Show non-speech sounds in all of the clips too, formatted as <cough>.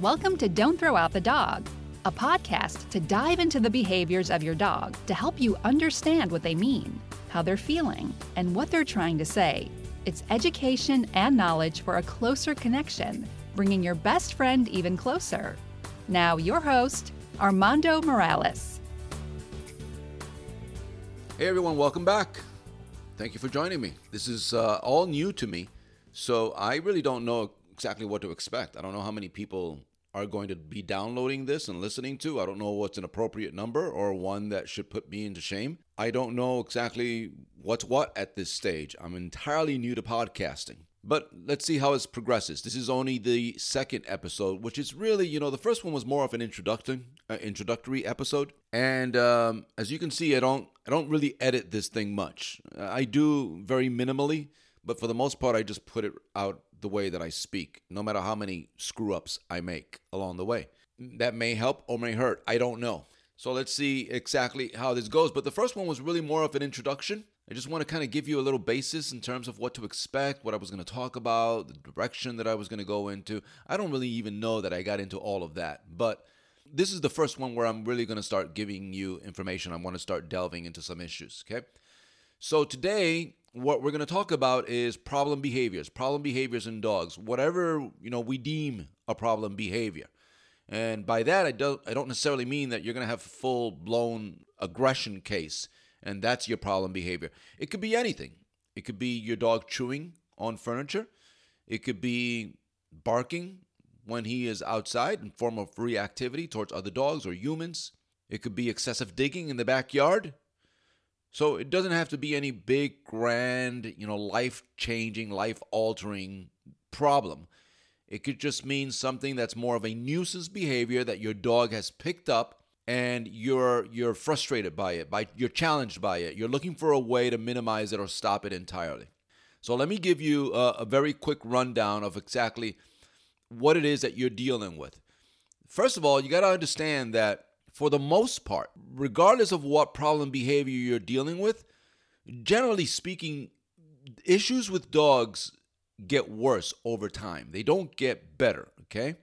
Welcome to Don't Throw Out the Dog, a podcast to dive into the behaviors of your dog to help you understand what they mean, how they're feeling, and what they're trying to say. It's education and knowledge for a closer connection, bringing your best friend even closer. Now, your host, Armando Morales. Hey everyone, welcome back. Thank you for joining me. This is uh, all new to me, so I really don't know exactly what to expect. I don't know how many people are going to be downloading this and listening to. I don't know what's an appropriate number or one that should put me into shame. I don't know exactly what's what at this stage. I'm entirely new to podcasting. But let's see how it progresses. This is only the second episode, which is really, you know, the first one was more of an introduction, uh, introductory episode, and um, as you can see, I don't, I don't really edit this thing much. I do very minimally, but for the most part, I just put it out the way that I speak, no matter how many screw ups I make along the way. That may help or may hurt. I don't know. So let's see exactly how this goes. But the first one was really more of an introduction. I just want to kind of give you a little basis in terms of what to expect, what I was going to talk about, the direction that I was going to go into. I don't really even know that I got into all of that. But this is the first one where I'm really going to start giving you information. I want to start delving into some issues. Okay. So today, what we're going to talk about is problem behaviors, problem behaviors in dogs, whatever you know we deem a problem behavior. And by that, I don't I don't necessarily mean that you're going to have a full blown aggression case, and that's your problem behavior. It could be anything. It could be your dog chewing on furniture. It could be barking when he is outside in form of reactivity towards other dogs or humans. It could be excessive digging in the backyard. So it doesn't have to be any big, grand, you know, life changing, life altering problem. It could just mean something that's more of a nuisance behavior that your dog has picked up and you're you're frustrated by it, by you're challenged by it. You're looking for a way to minimize it or stop it entirely. So let me give you a, a very quick rundown of exactly what it is that you're dealing with. First of all, you got to understand that for the most part, regardless of what problem behavior you're dealing with, generally speaking, issues with dogs get worse over time. They don't get better, okay?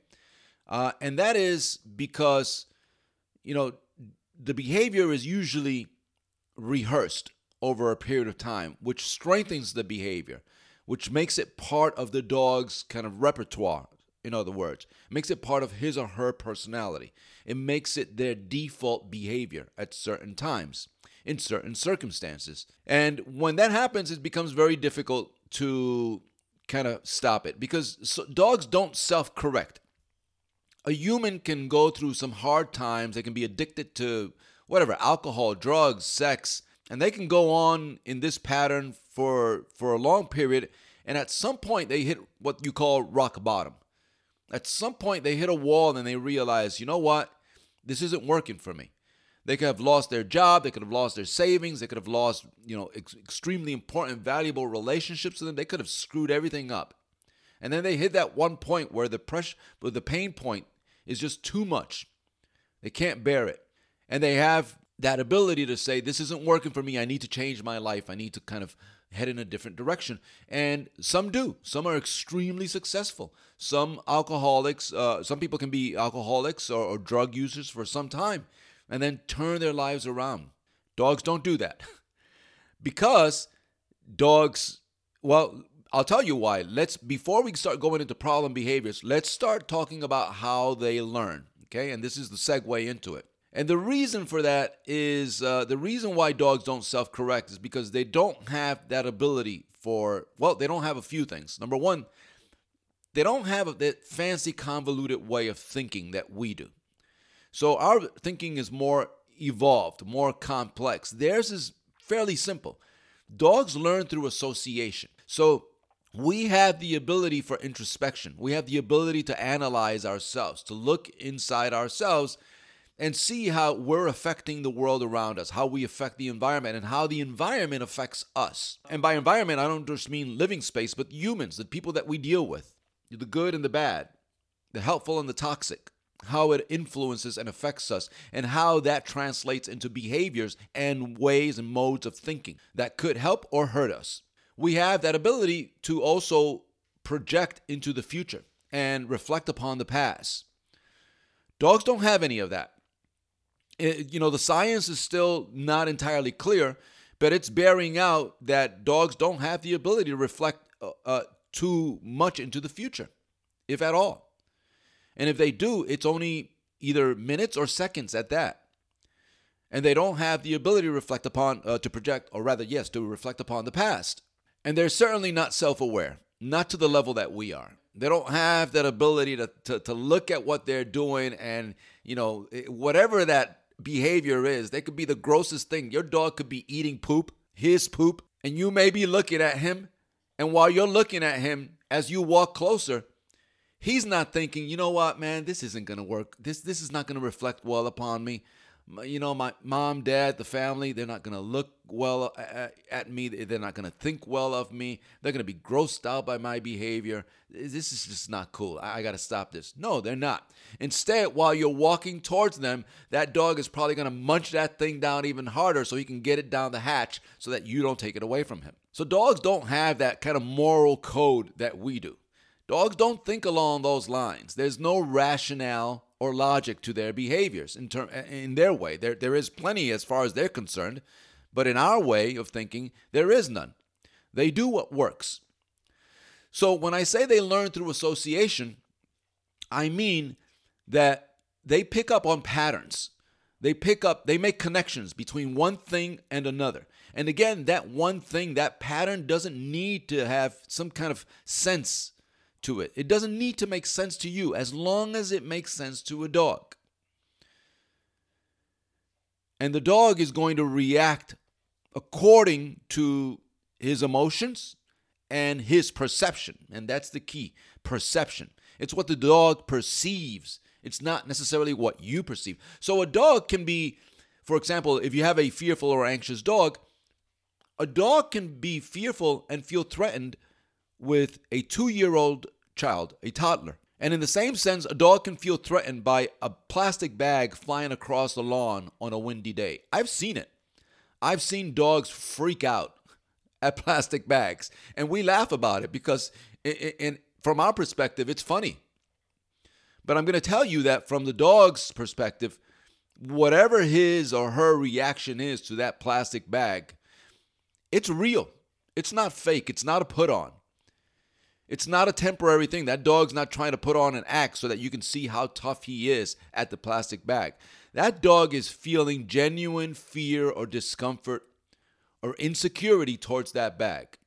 Uh, and that is because, you know, the behavior is usually rehearsed over a period of time, which strengthens the behavior, which makes it part of the dog's kind of repertoire, in other words, makes it part of his or her personality. It makes it their default behavior at certain times, in certain circumstances. And when that happens, it becomes very difficult to kind of stop it because dogs don't self correct. A human can go through some hard times, they can be addicted to whatever, alcohol, drugs, sex, and they can go on in this pattern for for a long period and at some point they hit what you call rock bottom at some point, they hit a wall and they realize, you know what? This isn't working for me. They could have lost their job. They could have lost their savings. They could have lost, you know, ex- extremely important, valuable relationships to them. They could have screwed everything up. And then they hit that one point where the pressure, where the pain point is just too much. They can't bear it. And they have that ability to say, this isn't working for me. I need to change my life. I need to kind of head in a different direction. And some do. Some are extremely successful. Some alcoholics, uh, some people can be alcoholics or, or drug users for some time and then turn their lives around. Dogs don't do that <laughs> because dogs, well, I'll tell you why. Let's before we start going into problem behaviors, let's start talking about how they learn. Okay, and this is the segue into it. And the reason for that is uh, the reason why dogs don't self correct is because they don't have that ability for, well, they don't have a few things. Number one, they don't have that fancy, convoluted way of thinking that we do. So our thinking is more evolved, more complex. Theirs is fairly simple. Dogs learn through association. So we have the ability for introspection. We have the ability to analyze ourselves, to look inside ourselves and see how we're affecting the world around us, how we affect the environment, and how the environment affects us. And by environment, I don't just mean living space, but humans, the people that we deal with, the good and the bad, the helpful and the toxic, how it influences and affects us, and how that translates into behaviors and ways and modes of thinking that could help or hurt us. We have that ability to also project into the future and reflect upon the past Dogs don't have any of that. It, you know, the science is still not entirely clear, but it's bearing out that dogs don't have the ability to reflect uh, uh, too much into the future, if at all. And if they do, it's only either minutes or seconds at that. And they don't have the ability to reflect upon, uh, to project, or rather, yes, to reflect upon the past. And they're certainly not self aware, not to the level that we are. They don't have that ability to, to, to look at what they're doing and, you know, whatever that behavior is, they could be the grossest thing. Your dog could be eating poop, his poop, and you may be looking at him. And while you're looking at him, as you walk closer, he's not thinking, you know what, man, this isn't gonna work. This this is not gonna reflect well upon me you know, my mom, dad, the family, they're not going to look well at me. They're not going to think well of me. They're going to be grossed out by my behavior. This is just not cool. I got to stop this. No, they're not. Instead, while you're walking towards them, that dog is probably going to munch that thing down even harder so he can get it down the hatch so that you don't take it away from him. So, dogs don't have that kind of moral code that we do. Dogs don't think along those lines. There's no rationale or logic to their behaviors in, ter- eh, in their way. There, there is plenty as far as they're concerned, but in our way of thinking, there is none. They do what works. So when I say they learn through association, I mean that they pick up on patterns. They pick up, they make connections between one thing and another. And again, that one thing, that pattern doesn't need to have some kind of sense to it. It doesn't need to make sense to you as long as it makes sense to a dog. And the dog is going to react according to his emotions and his perception. And that's the key perception. It's what the dog perceives, it's not necessarily what you perceive. So a dog can be, for example, if you have a fearful or anxious dog, a dog can be fearful and feel threatened with a two year old child, a toddler. And in the same sense, a dog can feel threatened by a plastic bag flying across the lawn on a windy day. I've seen it. I've seen dogs freak out <laughs> at plastic bags, and we laugh about it because, from our perspective, it's funny. But I'm going to tell you that from the dog's perspective, whatever his or her reaction is to that plastic bag, it's real. It's not fake. It's not a put on. It's not a temporary thing. That dog's not trying to put on an act so that you can see how tough he is at the plastic bag. That dog is feeling genuine fear or discomfort or insecurity towards that bag.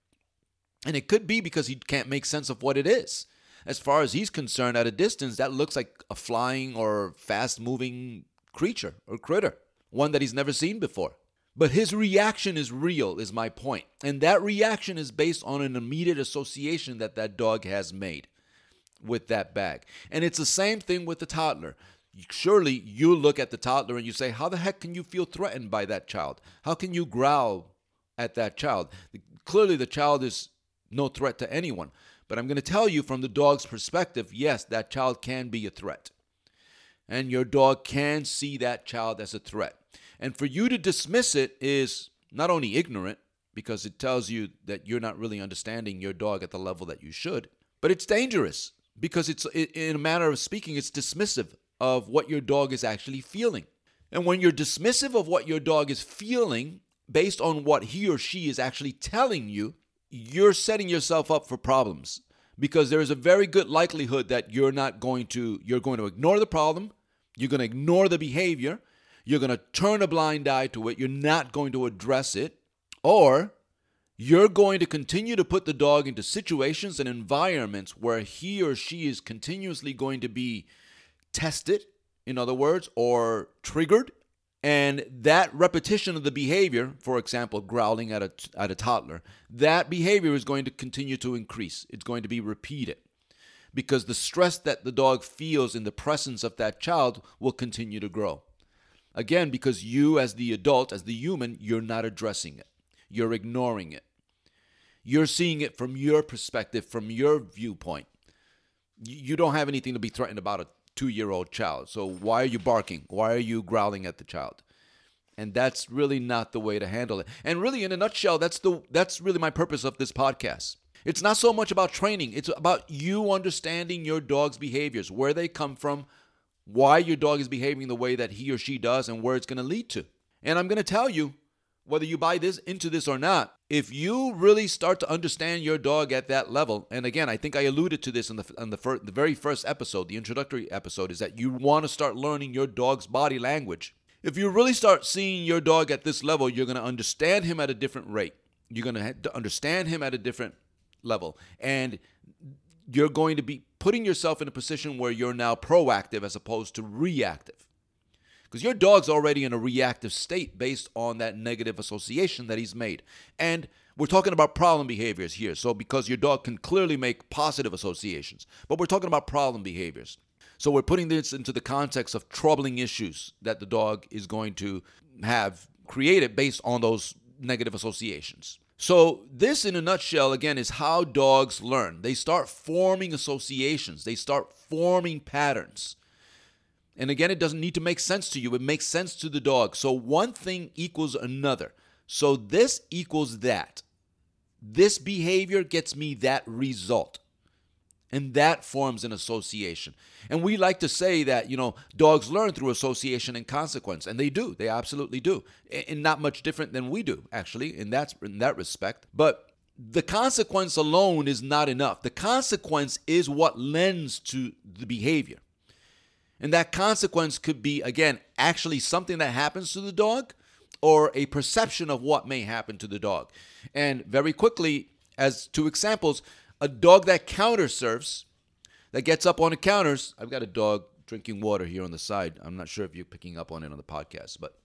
And it could be because he can't make sense of what it is. As far as he's concerned, at a distance, that looks like a flying or fast moving creature or critter, one that he's never seen before. But his reaction is real, is my point. And that reaction is based on an immediate association that that dog has made with that bag. And it's the same thing with the toddler. Surely you look at the toddler and you say, How the heck can you feel threatened by that child? How can you growl at that child? Clearly, the child is no threat to anyone. But I'm going to tell you from the dog's perspective yes, that child can be a threat. And your dog can see that child as a threat. And for you to dismiss it is not only ignorant, because it tells you that you're not really understanding your dog at the level that you should, but it's dangerous because it's, in a manner of speaking, it's dismissive of what your dog is actually feeling. And when you're dismissive of what your dog is feeling based on what he or she is actually telling you, you're setting yourself up for problems because there is a very good likelihood that you're not going to you're going to ignore the problem, you're going to ignore the behavior, you're going to turn a blind eye to it. You're not going to address it. Or you're going to continue to put the dog into situations and environments where he or she is continuously going to be tested, in other words, or triggered. And that repetition of the behavior, for example, growling at a, at a toddler, that behavior is going to continue to increase. It's going to be repeated because the stress that the dog feels in the presence of that child will continue to grow. Again, because you, as the adult, as the human, you're not addressing it, you're ignoring it. You're seeing it from your perspective, from your viewpoint. You don't have anything to be threatened about a two year old child. So why are you barking? Why are you growling at the child? And that's really not the way to handle it. And really, in a nutshell, that's the that's really my purpose of this podcast. It's not so much about training, it's about you understanding your dog's behaviors, where they come from, why your dog is behaving the way that he or she does and where it's going to lead to. And I'm going to tell you whether you buy this into this or not, if you really start to understand your dog at that level, and again, I think I alluded to this in the in the, fir- the very first episode, the introductory episode, is that you want to start learning your dog's body language. If you really start seeing your dog at this level, you're going to understand him at a different rate. You're going to understand him at a different level, and you're going to be putting yourself in a position where you're now proactive as opposed to reactive because your dog's already in a reactive state based on that negative association that he's made. And we're talking about problem behaviors here. So, because your dog can clearly make positive associations, but we're talking about problem behaviors. So, we're putting this into the context of troubling issues that the dog is going to have created based on those negative associations. So, this in a nutshell, again, is how dogs learn. They start forming associations, they start forming patterns. And again, it doesn't need to make sense to you, it makes sense to the dog. So one thing equals another. So this equals that. This behavior gets me that result. And that forms an association. And we like to say that, you know, dogs learn through association and consequence. And they do. They absolutely do. And not much different than we do, actually, in that, in that respect. But the consequence alone is not enough. The consequence is what lends to the behavior. And that consequence could be, again, actually something that happens to the dog or a perception of what may happen to the dog. And very quickly, as two examples, a dog that counter that gets up on the counters. I've got a dog drinking water here on the side. I'm not sure if you're picking up on it on the podcast, but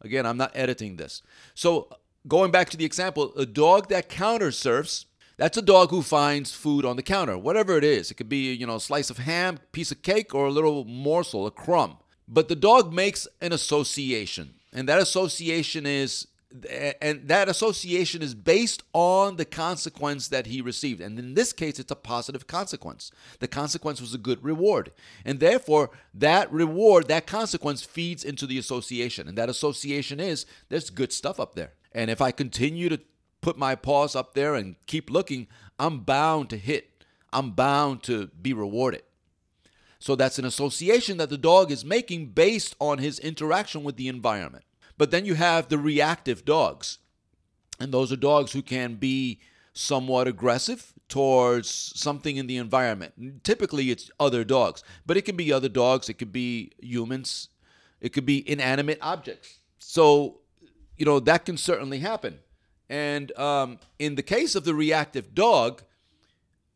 again, I'm not editing this. So, going back to the example, a dog that counter surfs that's a dog who finds food on the counter, whatever it is. It could be, you know, a slice of ham, piece of cake, or a little morsel, a crumb. But the dog makes an association, and that association is and that association is based on the consequence that he received. And in this case, it's a positive consequence. The consequence was a good reward. And therefore, that reward, that consequence feeds into the association. And that association is there's good stuff up there. And if I continue to put my paws up there and keep looking, I'm bound to hit. I'm bound to be rewarded. So that's an association that the dog is making based on his interaction with the environment. But then you have the reactive dogs. And those are dogs who can be somewhat aggressive towards something in the environment. Typically, it's other dogs, but it can be other dogs, it could be humans, it could be inanimate objects. So, you know, that can certainly happen. And um, in the case of the reactive dog,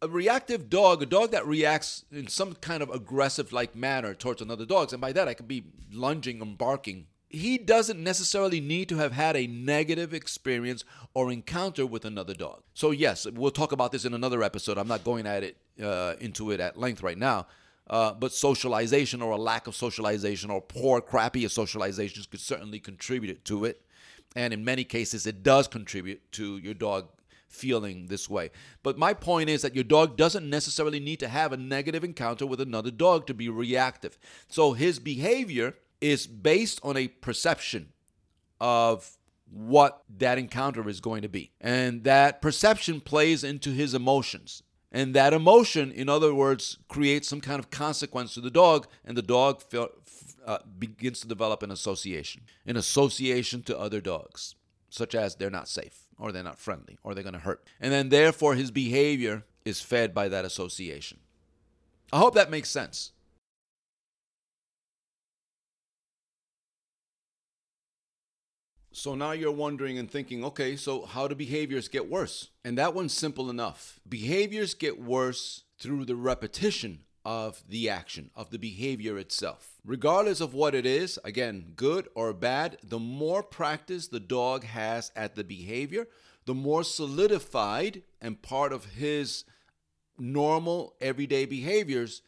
a reactive dog, a dog that reacts in some kind of aggressive like manner towards another dog, and by that I could be lunging and barking, he doesn't necessarily need to have had a negative experience or encounter with another dog. So yes, we'll talk about this in another episode. I'm not going at it uh, into it at length right now. Uh, but socialization or a lack of socialization or poor, crappy socializations could certainly contribute to it. And in many cases, it does contribute to your dog feeling this way. But my point is that your dog doesn't necessarily need to have a negative encounter with another dog to be reactive. So his behavior is based on a perception of what that encounter is going to be. And that perception plays into his emotions. And that emotion, in other words, creates some kind of consequence to the dog, and the dog feel, uh, begins to develop an association, an association to other dogs, such as they're not safe, or they're not friendly, or they're going to hurt. And then, therefore, his behavior is fed by that association. I hope that makes sense. So now you're wondering and thinking, okay, so how do behaviors get worse? And that one's simple enough. Behaviors get worse through the repetition of the action, of the behavior itself. Regardless of what it is, again, good or bad, the more practice the dog has at the behavior, the more solidified and part of his normal everyday behaviors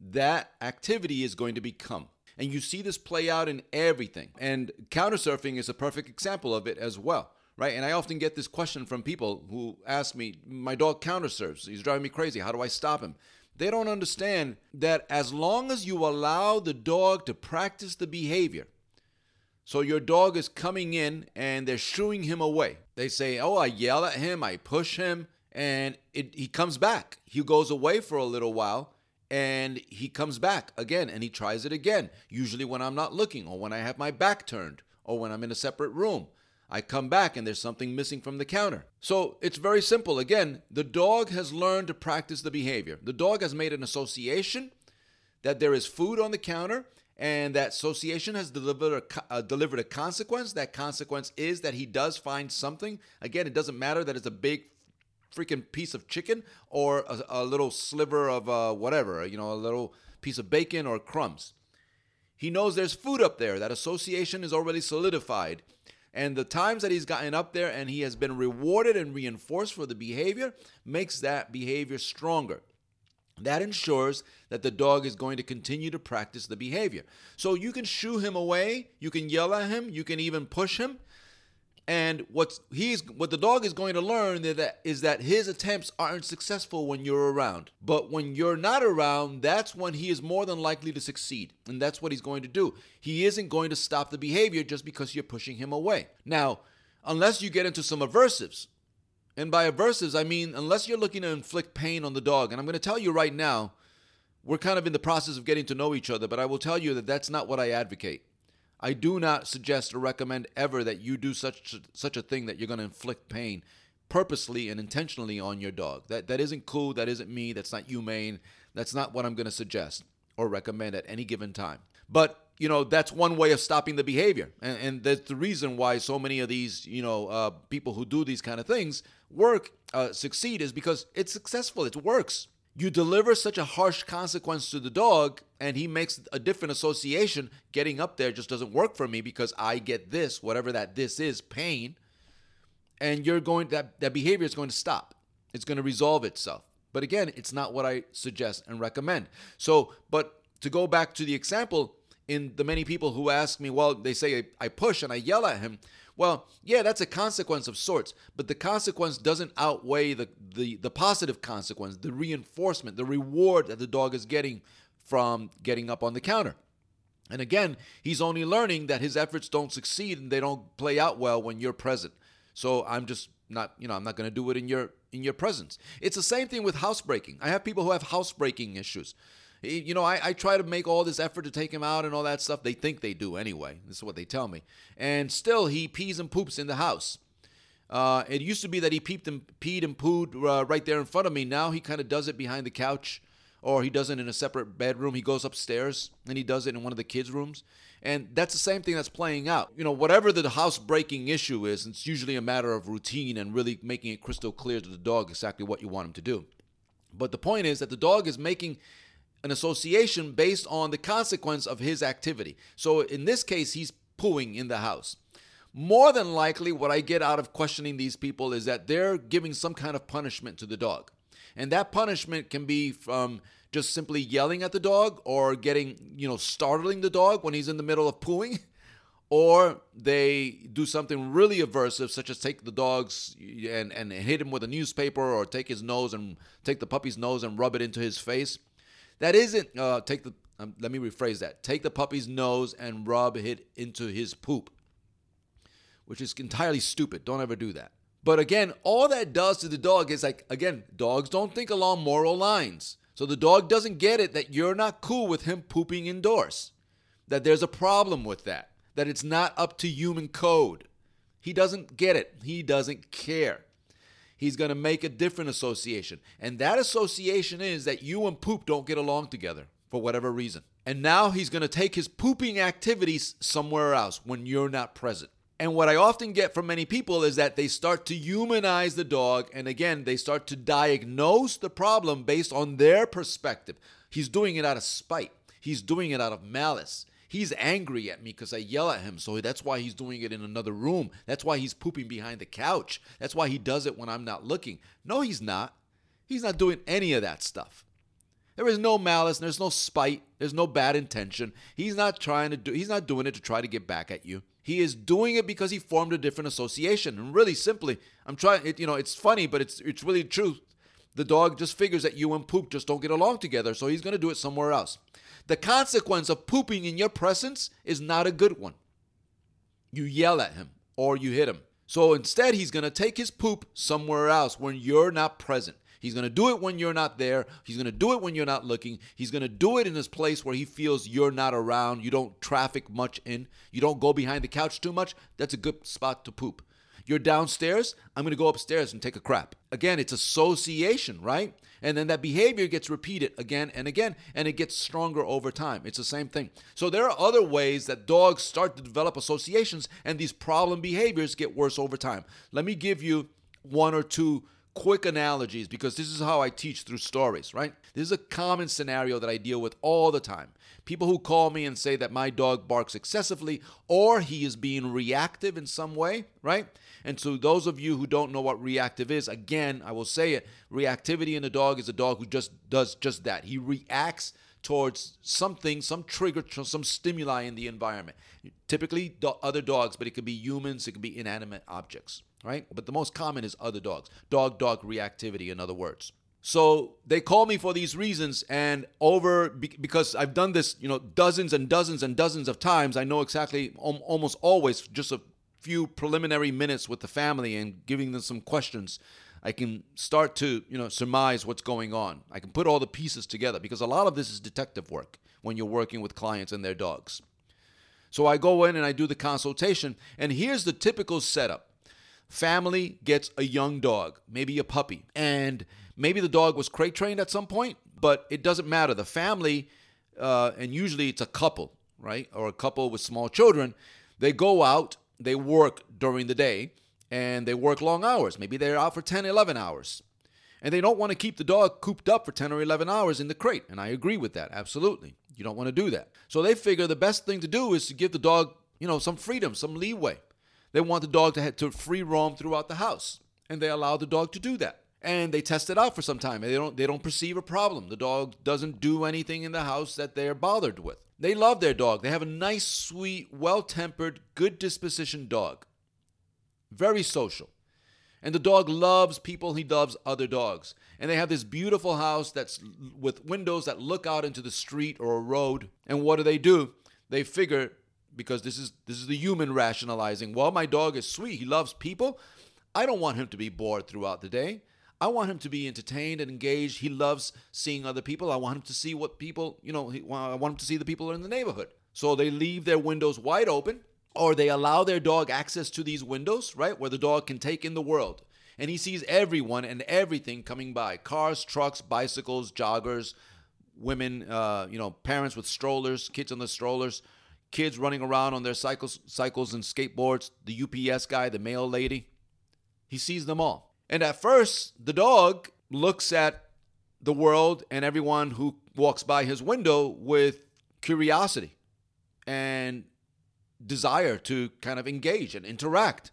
that activity is going to become. And you see this play out in everything. And counter surfing is a perfect example of it as well right? And I often get this question from people who ask me, My dog countersurfs. He's driving me crazy. How do I stop him? They don't understand that as long as you allow the dog to practice the behavior, so your dog is coming in and they're shooing him away. They say, Oh, I yell at him, I push him, and it, he comes back. He goes away for a little while, and he comes back again and he tries it again, usually when I'm not looking or when I have my back turned or when I'm in a separate room. I come back and there's something missing from the counter. So it's very simple. Again, the dog has learned to practice the behavior. The dog has made an association that there is food on the counter and that association has delivered a, uh, delivered a consequence. That consequence is that he does find something. Again, it doesn't matter that it's a big freaking piece of chicken or a, a little sliver of uh, whatever, you know, a little piece of bacon or crumbs. He knows there's food up there. That association is already solidified. And the times that he's gotten up there and he has been rewarded and reinforced for the behavior makes that behavior stronger. That ensures that the dog is going to continue to practice the behavior. So you can shoo him away, you can yell at him, you can even push him. And what's he's what the dog is going to learn that, is that his attempts aren't successful when you're around. But when you're not around, that's when he is more than likely to succeed. And that's what he's going to do. He isn't going to stop the behavior just because you're pushing him away. Now, unless you get into some aversives, and by aversives, I mean unless you're looking to inflict pain on the dog. And I'm going to tell you right now, we're kind of in the process of getting to know each other, but I will tell you that that's not what I advocate. I do not suggest or recommend ever that you do such such a thing that you're going to inflict pain purposely and intentionally on your dog. That that isn't cool, that isn't me, that's not humane. That's not what I'm going to suggest or recommend at any given time. But you know that's one way of stopping the behavior and, and that's the reason why so many of these you know uh, people who do these kind of things work uh, succeed is because it's successful it works you deliver such a harsh consequence to the dog and he makes a different association. Getting up there just doesn't work for me because i get this whatever that this is pain. And you're going that that behavior is going to stop. It's going to resolve itself. But again it's not what i suggest and recommend. So but to go back to the example in the many people who ask me, well, they say I push and I yell at him. Well, yeah, that's a consequence of sorts, but the consequence doesn't outweigh the, the, the positive consequence, the reinforcement, the reward that the dog is getting from getting up on the counter. And again, he's only learning that his efforts don't succeed and they don't play out well when you're present. So I'm just not, you know, I'm not going to do it in your in your presence. It's the same thing with housebreaking. I have people who have housebreaking issues you know, I, I try to make all this effort to take him out and all that stuff. They think they do anyway. This is what they tell me. And still, he pees and poops in the house. Uh, it used to be that he peeped and peed and pooed uh, right there in front of me. Now he kind of does it behind the couch, or he does it in a separate bedroom. He goes upstairs and he does it in one of the kids' rooms. And that's the same thing that's playing out. You know, whatever the housebreaking issue is, it's usually a matter of routine and really making it crystal clear to the dog exactly what you want him to do. But the point is that the dog is making an association based on the consequence of his activity. So in this case, he's pooing in the house. More than likely, what I get out of questioning these people is that they're giving some kind of punishment to the dog. And that punishment can be from just simply yelling at the dog or getting, you know, startling the dog when he's in the middle of pooing. <laughs> Or they do something really aversive, such as take the dogs and, and hit him with a newspaper or take his nose and take the puppy's nose and rub it into his face. That isn't uh, take the. Um, let me rephrase that. Take the puppy's nose and rub it into his poop, which is entirely stupid. Don't ever do that. But again, all that does to the dog is like again, dogs don't think along moral lines. So the dog doesn't get it that you're not cool with him pooping indoors. That there's a problem with that. That it's not up to human code. He doesn't get it. He doesn't care he's going to make a different association. And that association is that you and poop don't get along together for whatever reason. And now he's going to take his pooping activities somewhere else when you're not present. And what I often get from many people is that they start to humanize the dog. And again, they start to diagnose the problem based on their perspective. He's doing it out of spite, he's doing it out of malice. He's angry at me because I yell at him. So that's why he's doing it in another room. That's why he's pooping behind the couch. That's why he does it when I'm not looking. No, he's not. He's not doing any of that stuff. There is no malice, there's no spite, there's no bad intention. He's not trying to do he's not doing it to try to get back at you. He is doing it because he formed a different association. And really simply, I'm trying it, you know, it's funny, but it's it's really true. The dog just figures that you and poop just don't get along together, so he's going to do it somewhere else. The consequence of pooping in your presence is not a good one. You yell at him or you hit him. So instead, he's going to take his poop somewhere else when you're not present. He's going to do it when you're not there. He's going to do it when you're not looking. He's going to do it in this place where he feels you're not around. You don't traffic much in. You don't go behind the couch too much. That's a good spot to poop. You're downstairs, I'm to go upstairs and take a crap. Again, it's association, right? And then that behavior gets repeated again and again, and it gets stronger over time. It's the same thing. So there are other ways that dogs start to develop associations, and these problem behaviors get worse over time. Let me give you one or two quick analogies because this is how I teach through stories, right? This is a common scenario that I deal with all the time. People who call me and say that my dog barks excessively or he is being reactive in some way, right? And so, those of you who don't know what reactive is, again, I will say it reactivity in a dog is a dog who just does just that. He reacts towards something, some trigger, some stimuli in the environment. Typically, other dogs, but it could be humans, it could be inanimate objects right? But the most common is other dogs. Dog dog reactivity, in other words. So they call me for these reasons, and over because I've done this, you know, dozens and dozens and dozens of times, I know exactly almost always just a few preliminary minutes with the family and giving them some questions. I can start to, you know, surmise what's going on. I can put all the pieces together because a lot of this is detective work when you're working with clients and their dogs. So I go in and I do the consultation, and here's the typical setup family gets a young dog, maybe a puppy, and maybe the dog was crate trained at some point, but it doesn't matter. The family, uh, and usually it's a couple, right, or a couple with small children, they go out, they work during the day, and they work long hours. Maybe they're out for 10, 11 hours. And they don't want to keep the dog cooped up for 10 or 11 hours in the crate. And I agree with that, absolutely. You don't want to do that. So they figure the best thing to do is to give the dog, you know, some freedom, some leeway. They want the dog to, to free roam throughout the house, and they allow the dog to do that. And they test it out for some time, and they don't they don't perceive a problem. The dog doesn't do anything in the house that they're bothered with. They love their dog. They have a nice, sweet, well-tempered, good disposition dog. Very social. And the dog loves people, he loves other dogs. And they have this beautiful house that's with windows that look out into the street or a road. And what do they do? They figure because this is this is the human rationalizing. Well, my dog is sweet. He loves people. I don't want him to be bored throughout the day. I want him to be entertained and engaged. He loves seeing other people. I want him to see what people, you know, I want him to see the people in the neighborhood. So they leave their windows wide open or they allow their dog access to these windows, right? Where the dog can take in the world. And he sees everyone and everything coming by cars, trucks, bicycles, joggers, women, uh, you know, parents with strollers, kids on the strollers, kids running around on their cycles, cycles and skateboards, the UPS guy, the mail lady. He sees them all. And at first, the dog looks at the world and everyone who walks by his window with curiosity and desire to kind of engage and interact.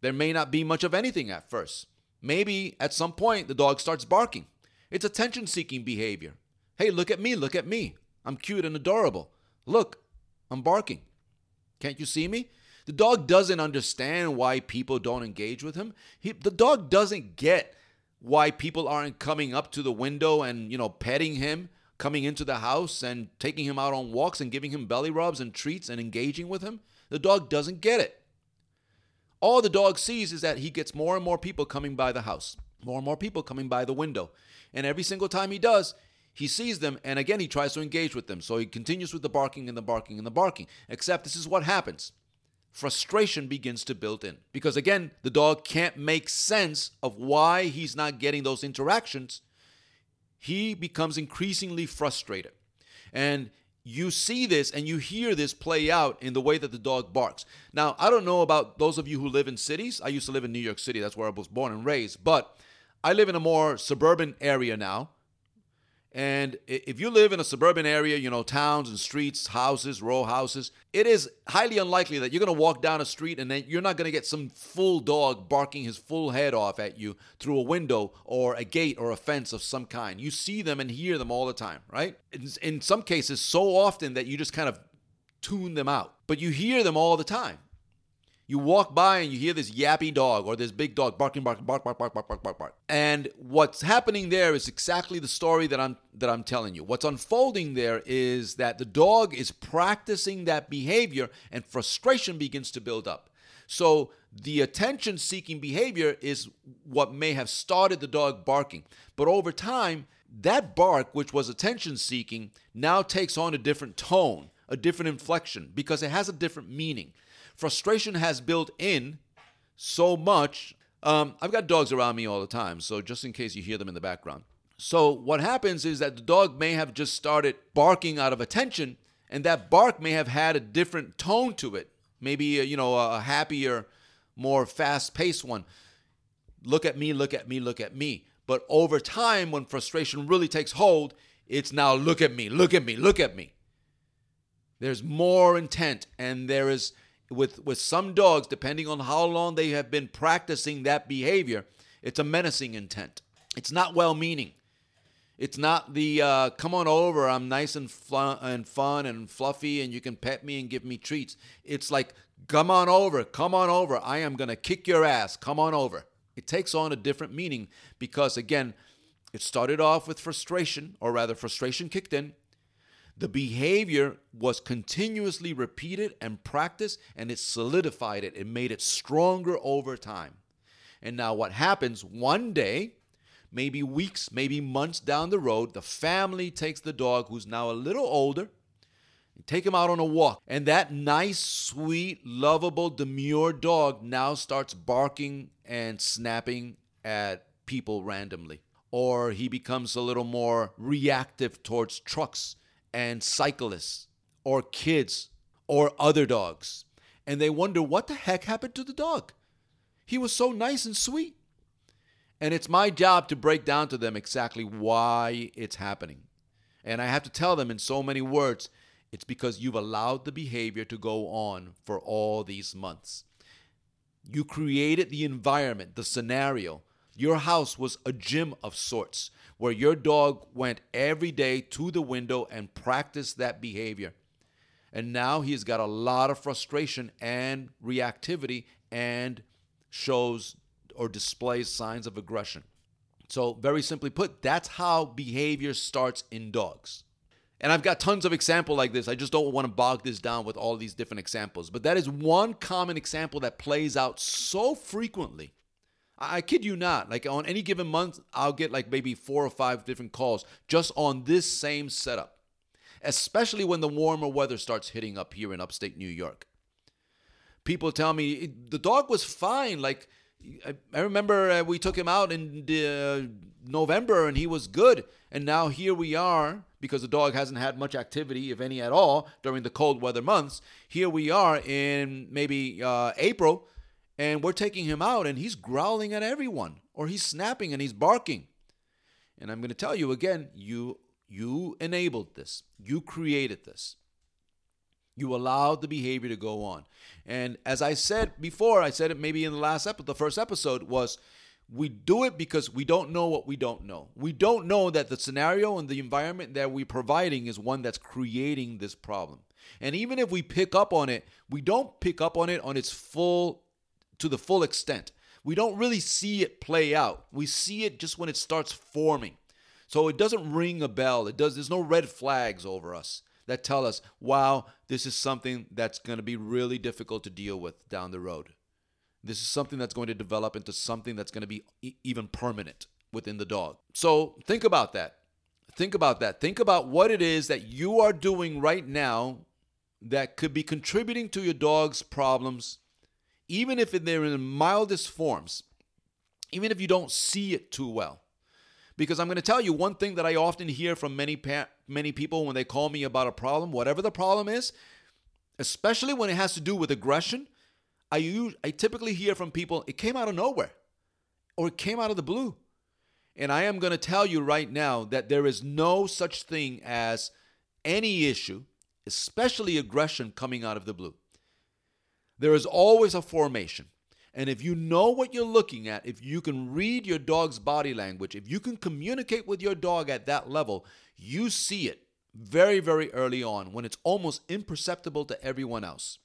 There may not be much of anything at first. Maybe at some point the dog starts barking. It's attention seeking behavior. Hey, look at me, look at me. I'm cute and adorable. Look, I'm barking. Can't you see me? The dog doesn't understand why people don't engage with him. He, the dog doesn't get why people aren't coming up to the window and, you know, petting him, coming into the house and taking him out on walks and giving him belly rubs and treats and engaging with him. The dog doesn't get it. All the dog sees is that he gets more and more people coming by the house, more and more people coming by the window. And every single time he does, he sees them and again he tries to engage with them. So he continues with the barking and the barking and the barking. Except this is what happens frustration begins to build in. Because again, the dog can't make sense of why he's not getting those interactions. He becomes increasingly frustrated. And you see this and you hear this play out in the way that the dog barks. Now, I don't know about those of you who live in cities. I used to live in New York City, that's where I was born and raised. But I live in a more suburban area now. And if you live in a suburban area, you know, towns and streets, houses, row houses, it is highly unlikely that you're going to walk down a street and then you're not going to get some full dog barking his full head off at you through a window or a gate or a fence of some kind. You see them and hear them all the time, right? In, some cases, so often that you just kind of tune them out, but you hear them all the time. You walk by and you hear this yappy dog or this big dog barking, barking, bark, bark, bark, bark, bark, bark, bark. And what's happening there is exactly the story that I'm that I'm telling you. What's unfolding there is that the dog is practicing that behavior and frustration begins to build up. So the attention seeking behavior is what may have started the dog barking. But over time, that bark, which was attention seeking, now takes on a different tone, a different inflection, because it has a different meaning. Frustration has built in so much. Um, I've got dogs around me all the time, so just in case you hear them in the background. So, what happens is that the dog may have just started barking out of attention, and that bark may have had a different tone to it. Maybe, you know, a happier, more fast paced one. Look at me, look at me, look at me. But over time, when frustration really takes hold, it's now look at me, look at me, look at me. There's more intent, and there is with with some dogs, depending on how long they have been practicing that behavior, it's a menacing intent. It's not well-meaning. It's not the uh, come on over. I'm nice and fun and fun and fluffy, and you can pet me and give me treats. It's like come on over, come on over. I am gonna kick your ass. Come on over. It takes on a different meaning because again, it started off with frustration, or rather, frustration kicked in. The behavior was continuously repeated and practiced, and it solidified it. It made it stronger over time. And now, what happens one day, maybe weeks, maybe months down the road, the family takes the dog who's now a little older, take him out on a walk. And that nice, sweet, lovable, demure dog now starts barking and snapping at people randomly. Or he becomes a little more reactive towards trucks and cyclists or kids or other dogs. And they wonder what the heck happened to the dog? He was so nice and sweet. And it's my job to break down to them exactly why it's happening. And I have to tell them in so many words it's because you've allowed the behavior to go on for all these months. You created the environment, the scenario. Your house was a gym of sorts where your dog went every day to the window and practiced that behavior. And now he's got a lot of frustration and reactivity and shows or displays signs of aggression. So, very simply put, that's how behavior starts in dogs. And I've got tons of example like this. I just don't want to bog this down with all these different examples. But that is one common example that plays out so frequently I kid you not. Like on any given month, I'll get like maybe four or five different calls just on this same setup, especially when the warmer weather starts hitting up here in upstate New York. People tell me the dog was fine. Like I, remember uh, we took him out in uh, November and he was good. And now here we are because the dog hasn't had much activity, if any at all, during the cold weather months. Here we are in maybe uh, April and we're taking him out and he's growling at everyone or he's snapping and he's barking. And i'm going to tell you again you you enabled this. You created this. You allowed the behavior to go on. And as i said before i said it maybe in the last episode the first episode was we do it because we don't know what we don't know. We don't know that the scenario and the environment that we're providing is one that's creating this problem. And even if we pick up on it we don't pick up on it on its full to the full extent. We don't really see it play out. We see it just when it starts forming. So it doesn't ring a bell. It does there's no red flags over us that tell us, "Wow, this is something that's going to be really difficult to deal with down the road." This is something that's going to develop into something that's going to be e- even permanent within the dog. So think about that. Think about that. Think about what it is that you are doing right now that could be contributing to your dog's problems even if they're in the mildest forms, even if you don't see it too well. Because I'm going to tell you one thing that I often hear from many pa- many people when they call me about a problem, whatever the problem is, especially when it has to do with aggression, I use, I typically hear from people it came out of nowhere or it came out of the blue. And I am going to tell you right now that there is no such thing as any issue, especially aggression coming out of the blue. There is always a formation. And if you know what you're looking at, if you can read your dog's body language, if you can communicate with your dog at that level, you see it very, very early on when it's almost imperceptible to everyone else.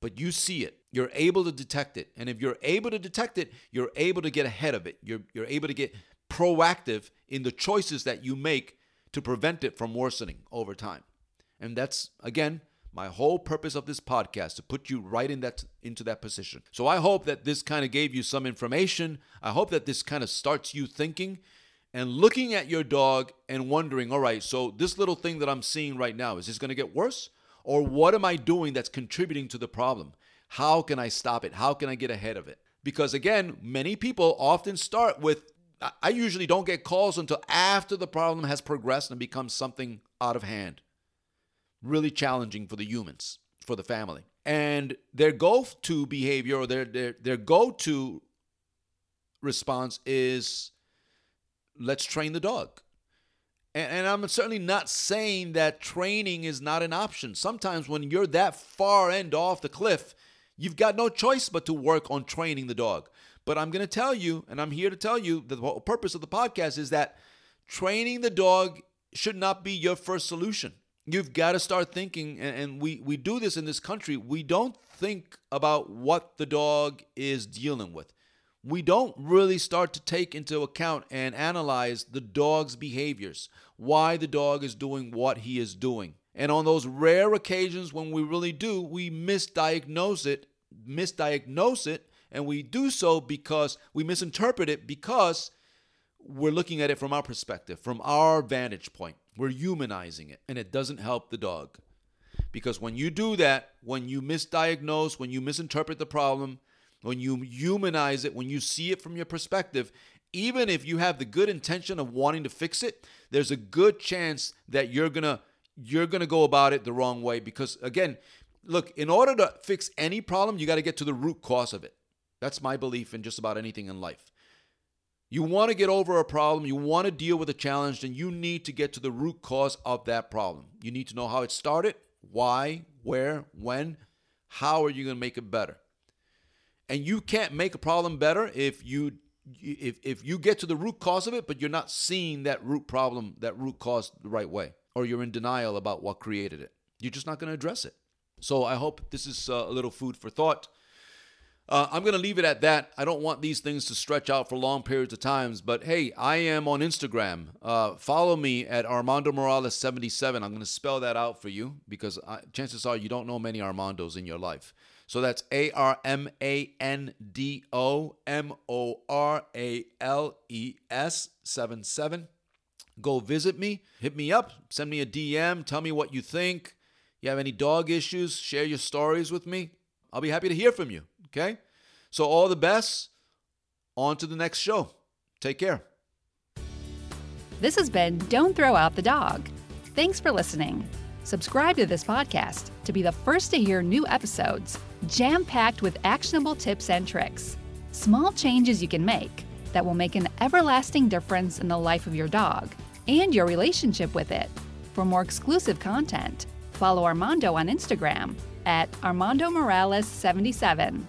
But you see it. You're able to detect it. And if you're able to detect it, you're able to get ahead of it. You're, you're able to get proactive in the choices that you make to prevent it from worsening over time. And that's, again, My whole purpose of this podcast to put you right in that into that position. So I hope that this kind of gave you some information. I hope that this kind of starts you thinking and looking at your dog and wondering, all right, so this little thing that I'm seeing right now, is this going to get worse? Or what am I doing that's contributing to the problem? How can I stop it? How can I get ahead of it? Because again, many people often start with I usually don't get calls until after the problem has progressed and become something out of hand. Really challenging for the humans, for the family. And their go to behavior or their, their, their go to response is let's train the dog. And, and I'm certainly not saying that training is not an option. Sometimes when you're that far end off the cliff, you've got no choice but to work on training the dog. But I'm going to tell you, and I'm here to tell you, the purpose of the podcast is that training the dog should not be your first solution. You've got to start thinking, and we, we do this in this country. We don't think about what the dog is dealing with we don't really start to take into account and analyze the dog's behaviors, why the dog is doing what he is doing. And on those rare occasions when we really do, we misdiagnose it, misdiagnose it, and we do so because we misinterpret it because we're looking at it from our perspective, from our vantage point. We're humanizing it, and it doesn't help the dog. Because when you do that, when you misdiagnose, when you misinterpret the problem, when you humanize it, when you see it from your perspective, even if you have the good intention of wanting to fix it, there's a good chance that you're going to you're going to go about it the wrong way because again, look, in order to fix any problem, you got to get to the root cause of it. That's my belief in just about anything in life. You want to get over a problem, you want to deal with a challenge, then you need to get to the root cause of that problem. You need to know how it started, why, where, when, how are you going to make it better? and you can't make a problem better if you if if you get to the root cause of it but you're not seeing that root problem that root cause the right way or you're in denial about what created it you're just not going to address it so i hope this is uh, a little food for thought uh, i'm going to leave it at that i don't want these things to stretch out for long periods of times but hey i am on instagram uh, follow me at armando morales 77 i'm going to spell that out for you because I, chances are you don't know many armandos in your life so that's A R M A N D O M O R A L E S 7 7. Go visit me, hit me up, send me a DM, tell me what you think. You have any dog issues, share your stories with me. I'll be happy to hear from you. Okay? So, all the best. On to the next show. Take care. This has been Don't Throw Out the Dog. Thanks for listening. Subscribe to this podcast to be the first to hear new episodes jam packed with actionable tips and tricks. Small changes you can make that will make an everlasting difference in the life of your dog and your relationship with it. For more exclusive content, follow Armando on Instagram at Armando Morales 77